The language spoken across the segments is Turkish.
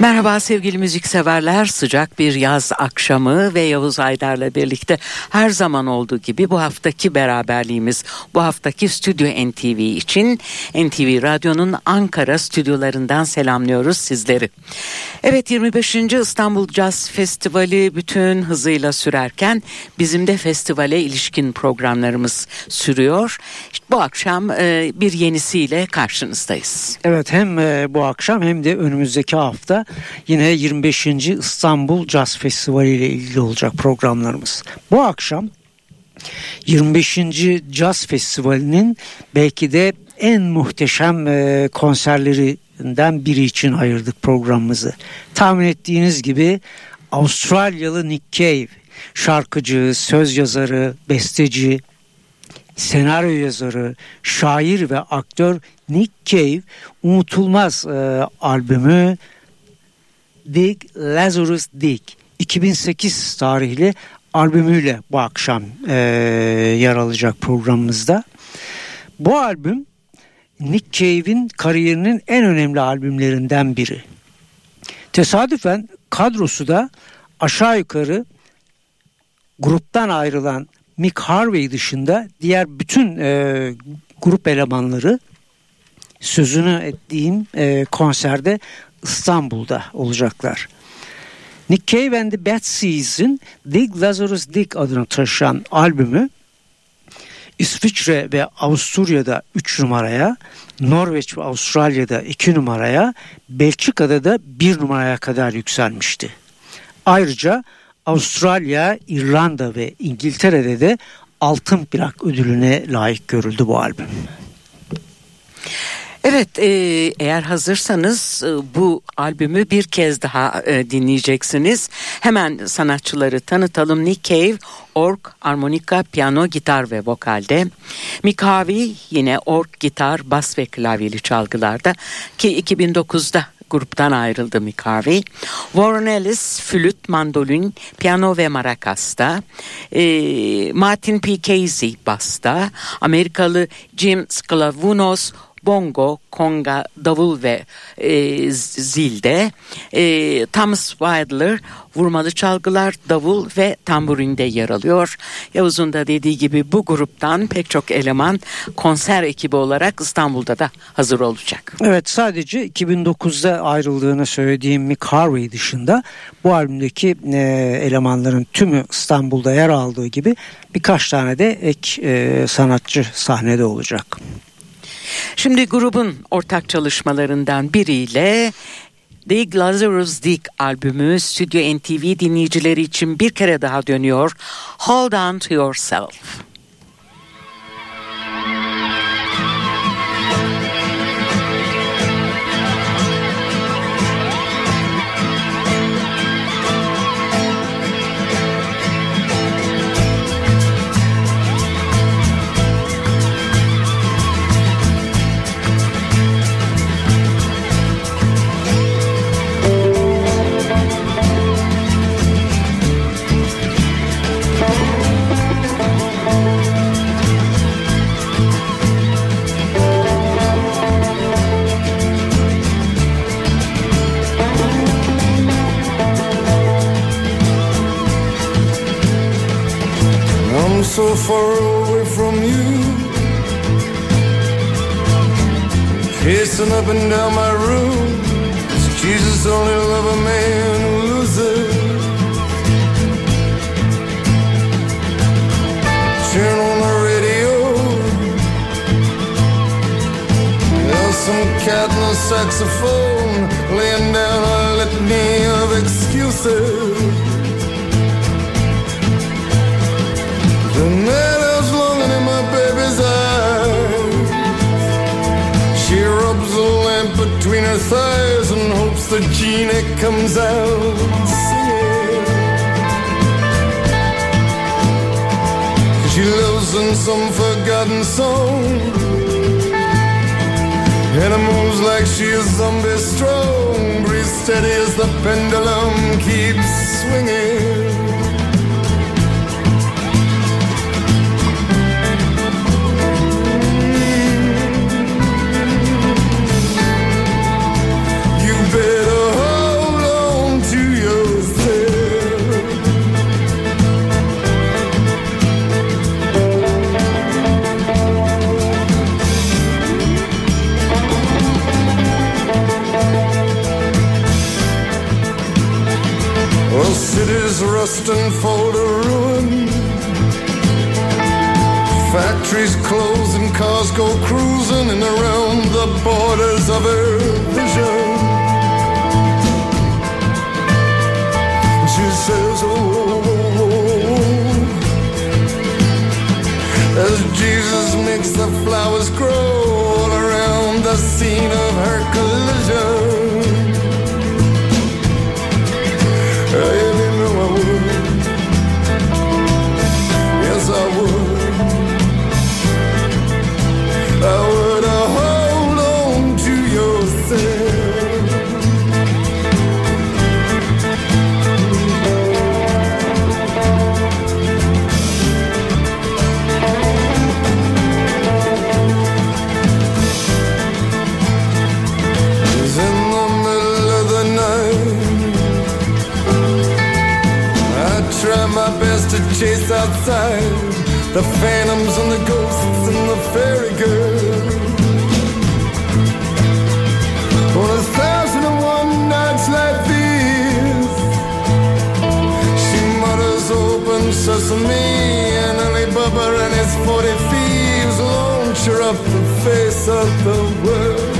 Merhaba sevgili müzikseverler. Sıcak bir yaz akşamı ve Yavuz Aydar'la birlikte her zaman olduğu gibi bu haftaki beraberliğimiz, bu haftaki Stüdyo NTV için NTV Radyo'nun Ankara stüdyolarından selamlıyoruz sizleri. Evet 25. İstanbul Jazz Festivali bütün hızıyla sürerken bizim de festivale ilişkin programlarımız sürüyor. İşte bu akşam e, bir yenisiyle karşınızdayız. Evet hem e, bu akşam hem de önümüzdeki hafta yine 25. İstanbul Jazz Festivali ile ilgili olacak programlarımız. Bu akşam 25. Jazz Festivali'nin belki de en muhteşem e, konserlerinden biri için ayırdık programımızı. Tahmin ettiğiniz gibi Avustralyalı Nick Cave şarkıcı, söz yazarı, besteci, senaryo yazarı, şair ve aktör Nick Cave unutulmaz e, albümü Dig Lazarus Dig 2008 tarihli albümüyle bu akşam e, yer alacak programımızda. Bu albüm Nick Cave'in kariyerinin en önemli albümlerinden biri. Tesadüfen kadrosu da aşağı yukarı gruptan ayrılan Mick Harvey dışında diğer bütün e, grup elemanları sözünü ettiğim e, konserde İstanbul'da olacaklar. Nick Cave and the Bad Seas'in Dig Lazarus Dig adını taşıyan albümü İsviçre ve Avusturya'da 3 numaraya, Norveç ve Avustralya'da 2 numaraya, Belçika'da da 1 numaraya kadar yükselmişti. Ayrıca Avustralya, İrlanda ve İngiltere'de de altın plak ödülüne layık görüldü bu albüm. Evet e, eğer hazırsanız e, bu albümü bir kez daha e, dinleyeceksiniz. Hemen sanatçıları tanıtalım. Nick Cave, org, armonika, piyano, gitar ve vokalde. Mick Harvey yine org, gitar, bas ve klavyeli çalgılarda ki 2009'da gruptan ayrıldı Mick Harvey. Warren Ellis flüt, mandolin, piyano ve marakasta. E, Martin P. Casey basta. Amerikalı Jim Sclavunos bongo, konga, davul ve e, zilde. E, Thomas Wilder vurmalı çalgılar, davul ve tamburinde yer alıyor. Yavuz'un da dediği gibi bu gruptan pek çok eleman konser ekibi olarak İstanbul'da da hazır olacak. Evet sadece 2009'da ayrıldığını söylediğim Mick Harvey dışında bu albümdeki e, elemanların tümü İstanbul'da yer aldığı gibi birkaç tane de ek e, sanatçı sahnede olacak. Şimdi grubun ortak çalışmalarından biriyle The Lazarus Dick albümü Stüdyo NTV dinleyicileri için bir kere daha dönüyor. Hold on to yourself. So far away from you. Pacing up and down my room. Is Jesus only love a man who loses? Turn on the radio. There's some cat in a saxophone laying down a litany of excuses. her thighs and hopes the genie comes out singing. She lives in some forgotten song and it moves like she is zombie strong. Breathe steady as the pendulum keeps swinging. Rust and to ruin. Factories close and cars go cruising and around the borders of her vision. She says, oh, oh, oh, oh. as Jesus makes the flowers grow all around the scene of her collision. Chase outside the phantoms and the ghosts and the fairy girl. On a thousand and one nights like this, she mutters open sesame and Alibaba and his forty thieves launch her up the face of the world.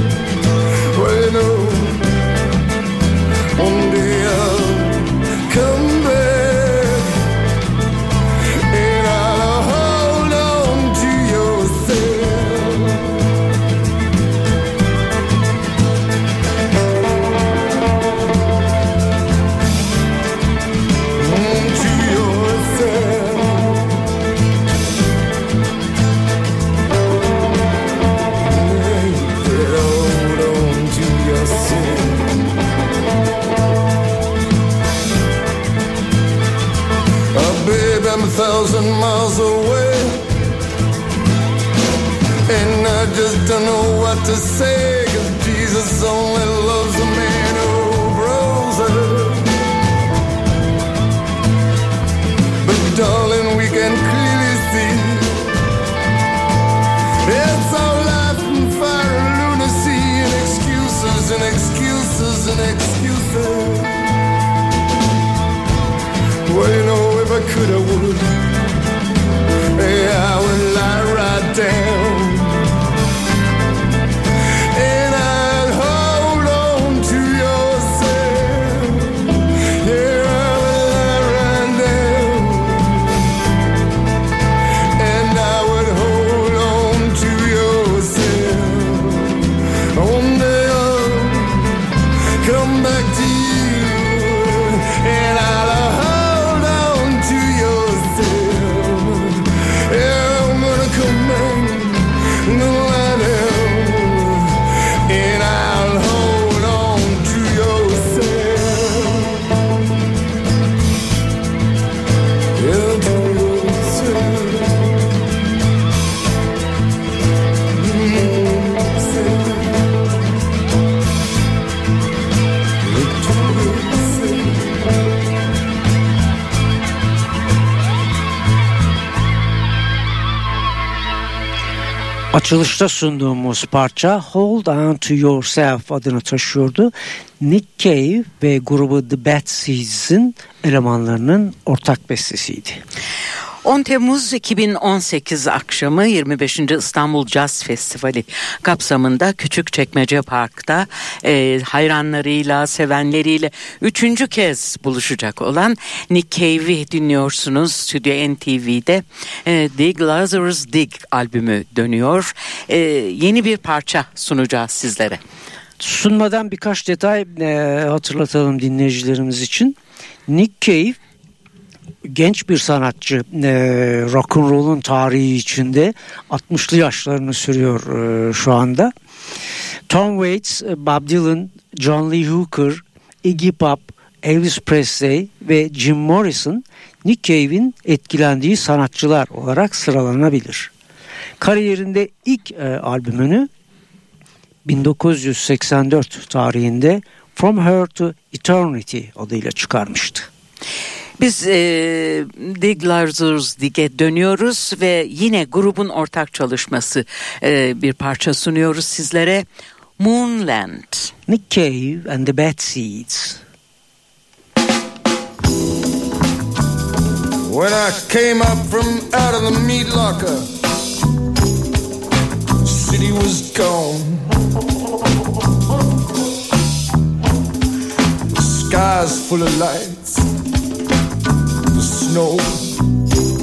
Açılışta sunduğumuz parça Hold On To Yourself adını taşıyordu. Nick Cave ve grubu The Bad Seeds'in elemanlarının ortak bestesiydi. 10 Temmuz 2018 akşamı 25. İstanbul Jazz Festivali kapsamında Küçükçekmece Park'ta e, hayranlarıyla, sevenleriyle üçüncü kez buluşacak olan Nick Cave'i dinliyorsunuz. Stüdyo NTV'de e, Dig Lazarus Dig albümü dönüyor. E, yeni bir parça sunacağız sizlere. Sunmadan birkaç detay e, hatırlatalım dinleyicilerimiz için. Nick Cave genç bir sanatçı e, rock and roll'un tarihi içinde 60'lı yaşlarını sürüyor e, şu anda. Tom Waits, Bob Dylan, John Lee Hooker, Iggy Pop, Elvis Presley ve Jim Morrison Nick Cave'in etkilendiği sanatçılar olarak sıralanabilir. Kariyerinde ilk e, albümünü 1984 tarihinde From Her to Eternity adıyla çıkarmıştı. Biz e, Dig Dig'e dönüyoruz ve yine grubun ortak çalışması e, bir parça sunuyoruz sizlere. Moonland. Nick Cave and the Bad Seeds. When I came up from out of the meat locker, the city was gone. The sky's full of lights. Snow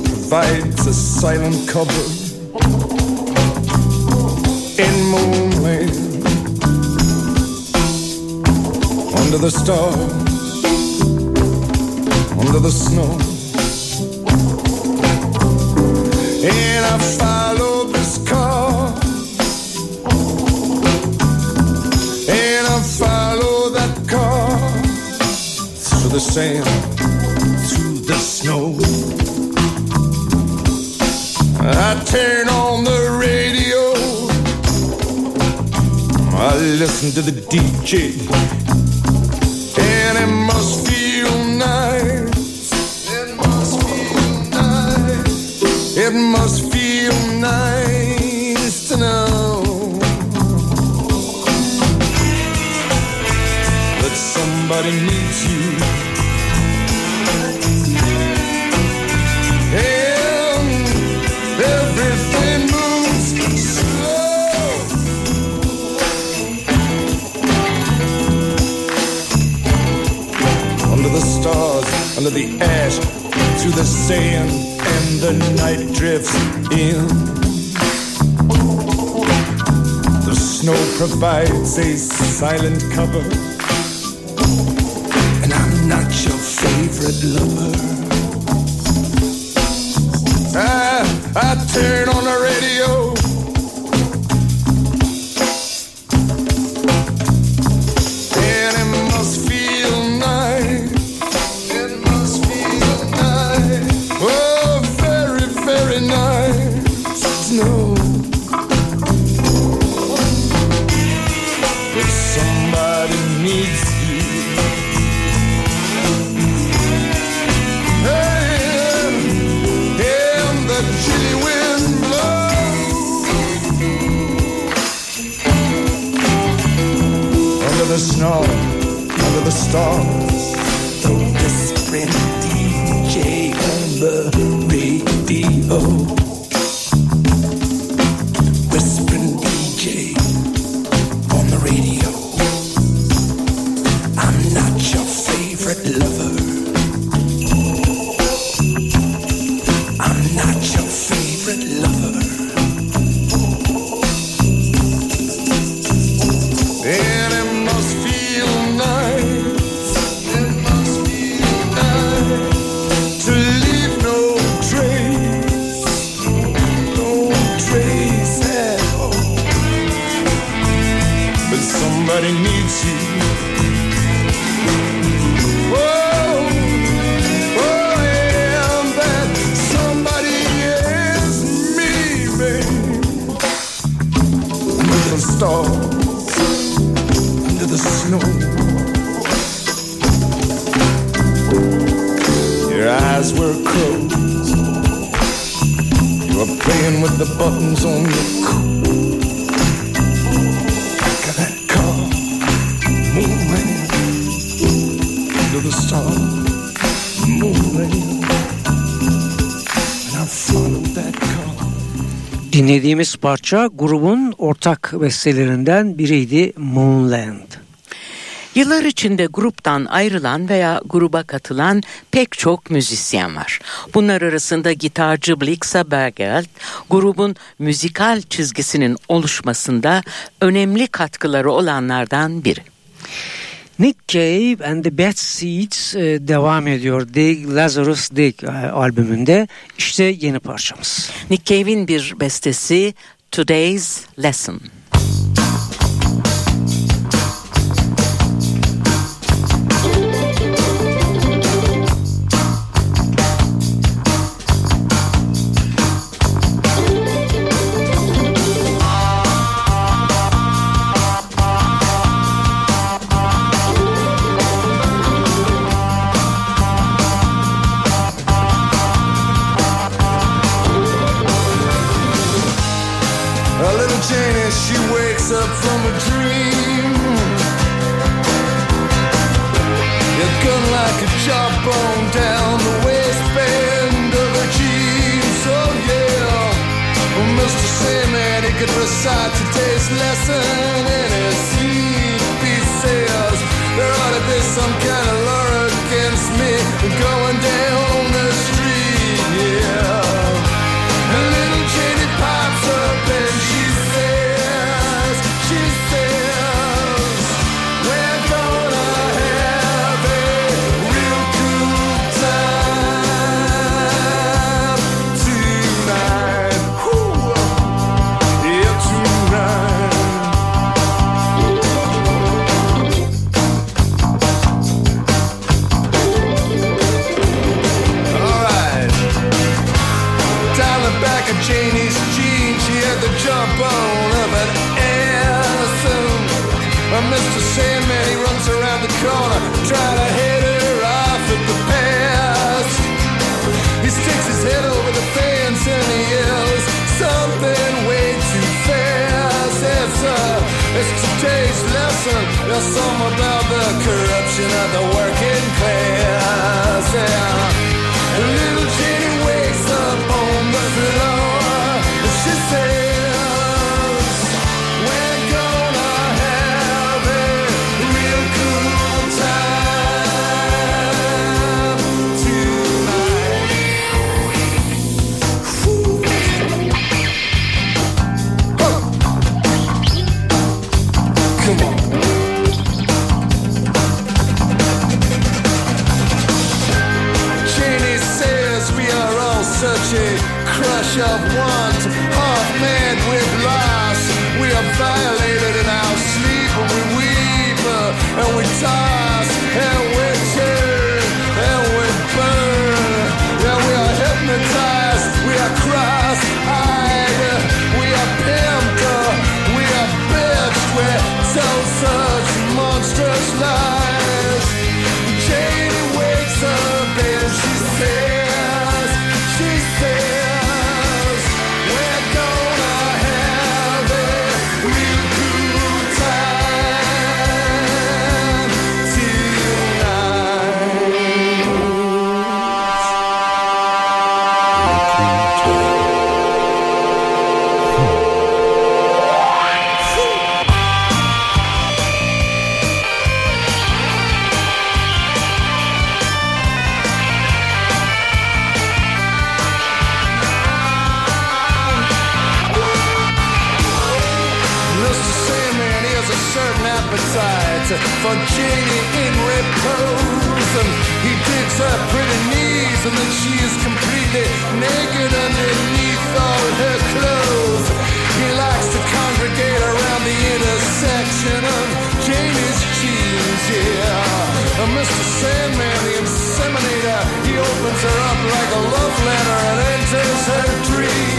provides a silent cover in moonland. Under the stars, under the snow. And I followed this car. And I followed that car through the sand, the snow. I turn on the radio. I listen to the DJ. And it must feel nice. It must feel nice. It must feel nice to know that somebody needs the ash, through the sand, and the night drifts in. The snow provides a silent cover, playing with the buttons on your coat. Of that car, moving under the stars, moving. Dinlediğimiz parça grubun ortak bestelerinden biriydi Moonland. Yıllar içinde gruptan ayrılan veya gruba katılan pek çok müzisyen var. Bunlar arasında gitarcı Blixa Bergelt, grubun müzikal çizgisinin oluşmasında önemli katkıları olanlardan biri. Nick Cave and the Bad Seeds e, devam ediyor. Dig Lazarus Dig e, albümünde. İşte yeni parçamız. Nick Cave'in bir bestesi Today's Lesson. Sandman, the inseminator. He opens her up like a love letter and enters her dream.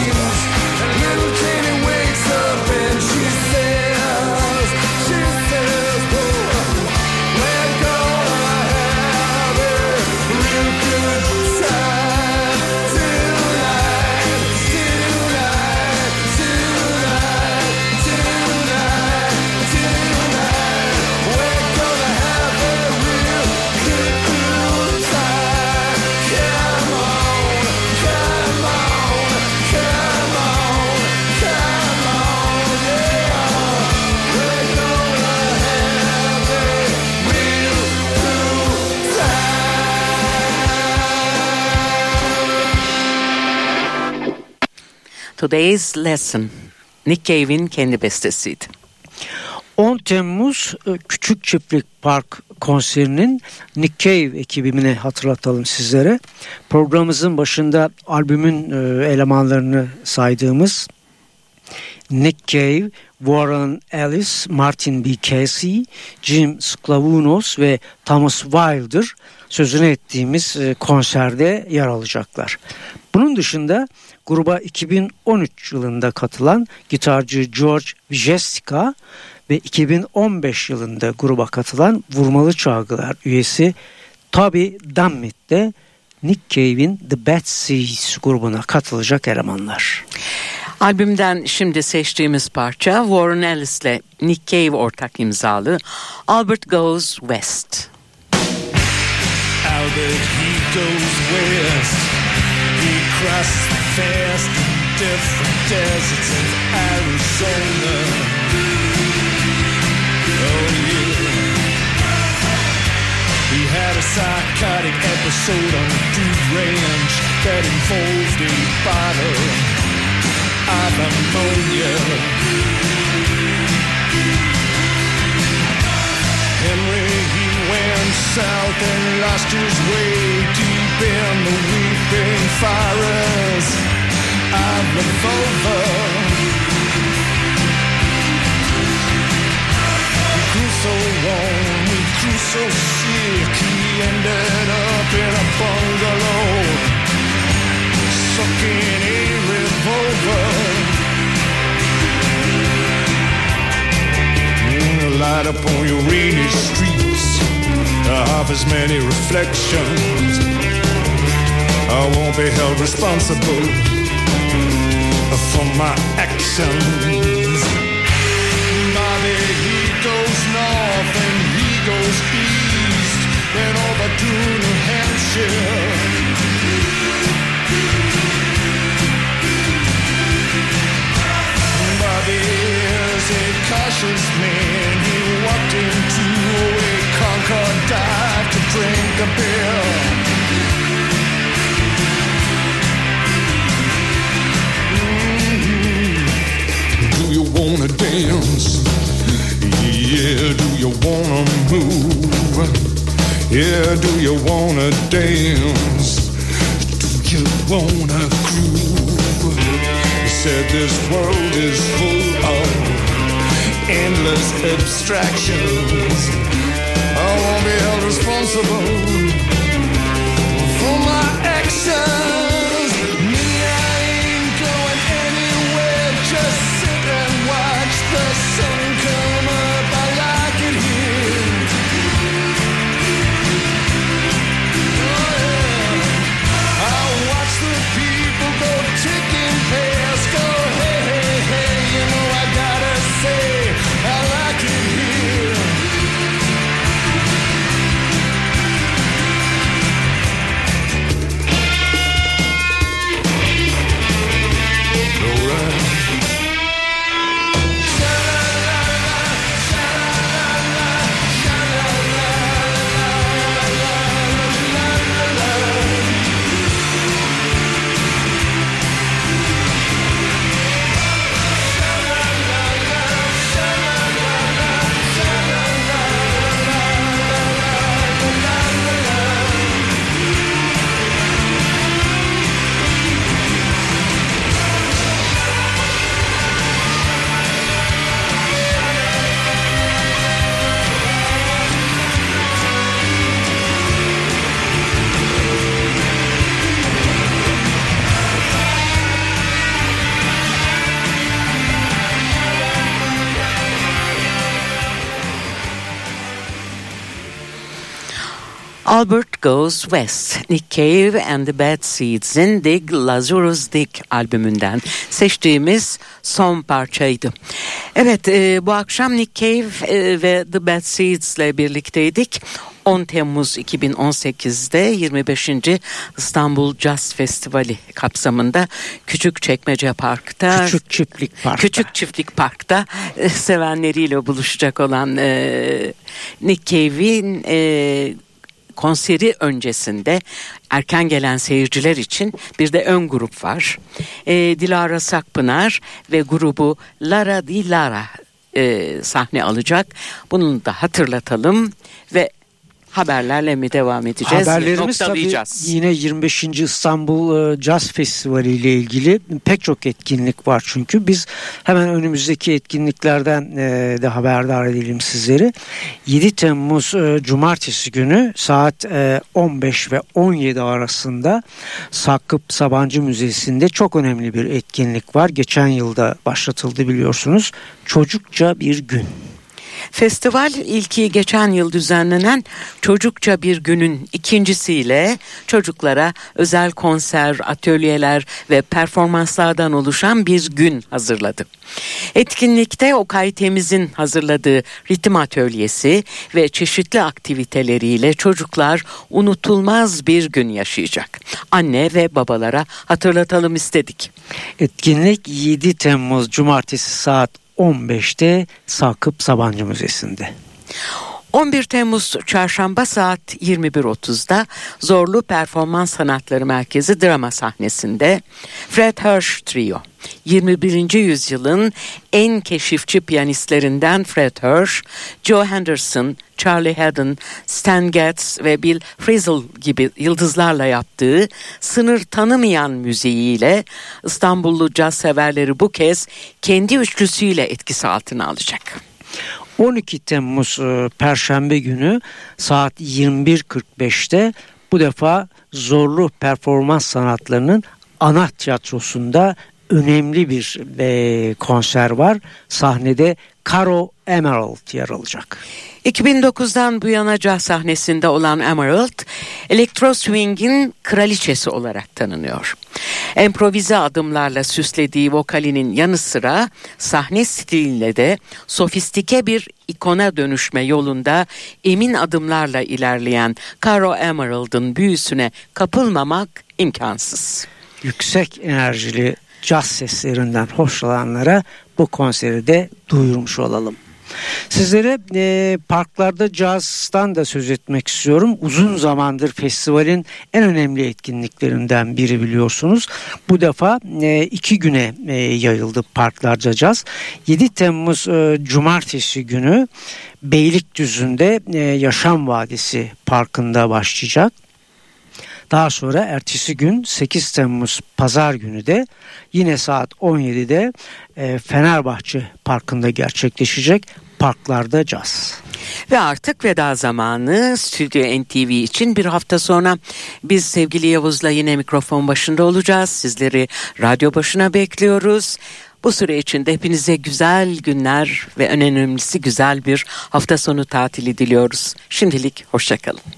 Today's Lesson Nick Cave'in kendi bestesiydi. 10 Temmuz e, Küçük Çiftlik Park konserinin Nick Cave ekibini hatırlatalım sizlere. Programımızın başında albümün e, elemanlarını saydığımız Nick Cave, Warren Ellis, Martin B. Casey, Jim Sklavounos ve Thomas Wilder sözünü ettiğimiz e, konserde yer alacaklar. Bunun dışında gruba 2013 yılında katılan gitarcı George Vijestika ve 2015 yılında gruba katılan Vurmalı Çalgılar üyesi Toby Dammit de Nick Cave'in The Bad Seeds grubuna katılacak elemanlar. Albümden şimdi seçtiğimiz parça Warren Ellis ile Nick Cave ortak imzalı Albert Goes West. Albert he goes west He crosses fast in different deserts of Arizona Oh yeah He had a psychotic episode on the Dude Ranch That involved a bottle of ammonia. Henry, he went south and lost his way deep in the weeping forest of the Volva. He grew so warm, we grew so sick, he ended up in a bungalow, sucking a revolver. light up on your rainy streets. Have as many reflections. I won't be held responsible for my actions. Bobby, he goes north and he goes east, then over to New Hampshire. Bobby is a cautious man. He walked into a Concord dive to drink a beer. Wanna dance? Yeah, do you wanna move? Yeah, do you wanna dance? Do you wanna groove? You said this world is full of endless abstractions. I won't be held responsible Goes West, Nick Cave and the Bad Seeds'in Dig Lazarus Dig albümünden seçtiğimiz son parçaydı. Evet e, bu akşam Nick Cave e, ve The Bad Seeds ile birlikteydik. 10 Temmuz 2018'de 25. İstanbul Jazz Festivali kapsamında Küçük Çekmece Park'ta Küçük Çiftlik Park'ta Küçük Çiftlik Park'ta e, sevenleriyle buluşacak olan e, Nick Cave'in e, konseri öncesinde erken gelen seyirciler için bir de ön grup var. E, Dilara Sakpınar ve grubu Lara Di Lara e, sahne alacak. Bunu da hatırlatalım ve haberlerle mi devam edeceğiz? Haberlerimiz tabii yine 25. İstanbul e, Jazz Festivali ile ilgili pek çok etkinlik var çünkü biz hemen önümüzdeki etkinliklerden e, de haberdar edelim sizleri. 7 Temmuz e, Cumartesi günü saat 15 ve 17 arasında Sakıp Sabancı Müzesi'nde çok önemli bir etkinlik var. Geçen yılda başlatıldı biliyorsunuz. Çocukça bir gün. Festival ilki geçen yıl düzenlenen Çocukça Bir Günün ikincisiyle çocuklara özel konser, atölyeler ve performanslardan oluşan bir gün hazırladı. Etkinlikte Okay Temiz'in hazırladığı ritim atölyesi ve çeşitli aktiviteleriyle çocuklar unutulmaz bir gün yaşayacak. Anne ve babalara hatırlatalım istedik. Etkinlik 7 Temmuz Cumartesi saat 15'te Sakıp Sabancı Müzesi'nde. 11 Temmuz Çarşamba saat 21.30'da Zorlu Performans Sanatları Merkezi drama sahnesinde Fred Hirsch Trio 21. yüzyılın en keşifçi piyanistlerinden Fred Hirsch, Joe Henderson, Charlie Haddon, Stan Getz ve Bill Frisell gibi yıldızlarla yaptığı sınır tanımayan müziğiyle İstanbullu caz severleri bu kez kendi üçlüsüyle etkisi altına alacak. 12 Temmuz e, Perşembe günü saat 21.45'te bu defa zorlu performans sanatlarının ana tiyatrosunda önemli bir e, konser var. Sahnede Caro Emerald yer alacak. 2009'dan bu yana caz sahnesinde olan Emerald, elektro swing'in kraliçesi olarak tanınıyor. Improvize adımlarla süslediği vokalinin yanı sıra sahne stiliyle de sofistike bir ikona dönüşme yolunda emin adımlarla ilerleyen Caro Emerald'ın büyüsüne kapılmamak imkansız. Yüksek enerjili caz seslerinden hoşlananlara bu konseri de duyurmuş olalım. Sizlere e, parklarda cazdan da söz etmek istiyorum. Uzun zamandır festivalin en önemli etkinliklerinden biri biliyorsunuz. Bu defa e, iki güne e, yayıldı parklarca caz. 7 Temmuz e, Cumartesi günü Beylikdüzü'nde e, Yaşam Vadisi Parkı'nda başlayacak. Daha sonra ertesi gün 8 Temmuz Pazar günü de yine saat 17'de e, Fenerbahçe Parkı'nda gerçekleşecek parklarda caz. Ve artık veda zamanı Stüdyo NTV için bir hafta sonra biz sevgili Yavuz'la yine mikrofon başında olacağız. Sizleri radyo başına bekliyoruz. Bu süre içinde hepinize güzel günler ve en önemlisi güzel bir hafta sonu tatili diliyoruz. Şimdilik hoşçakalın.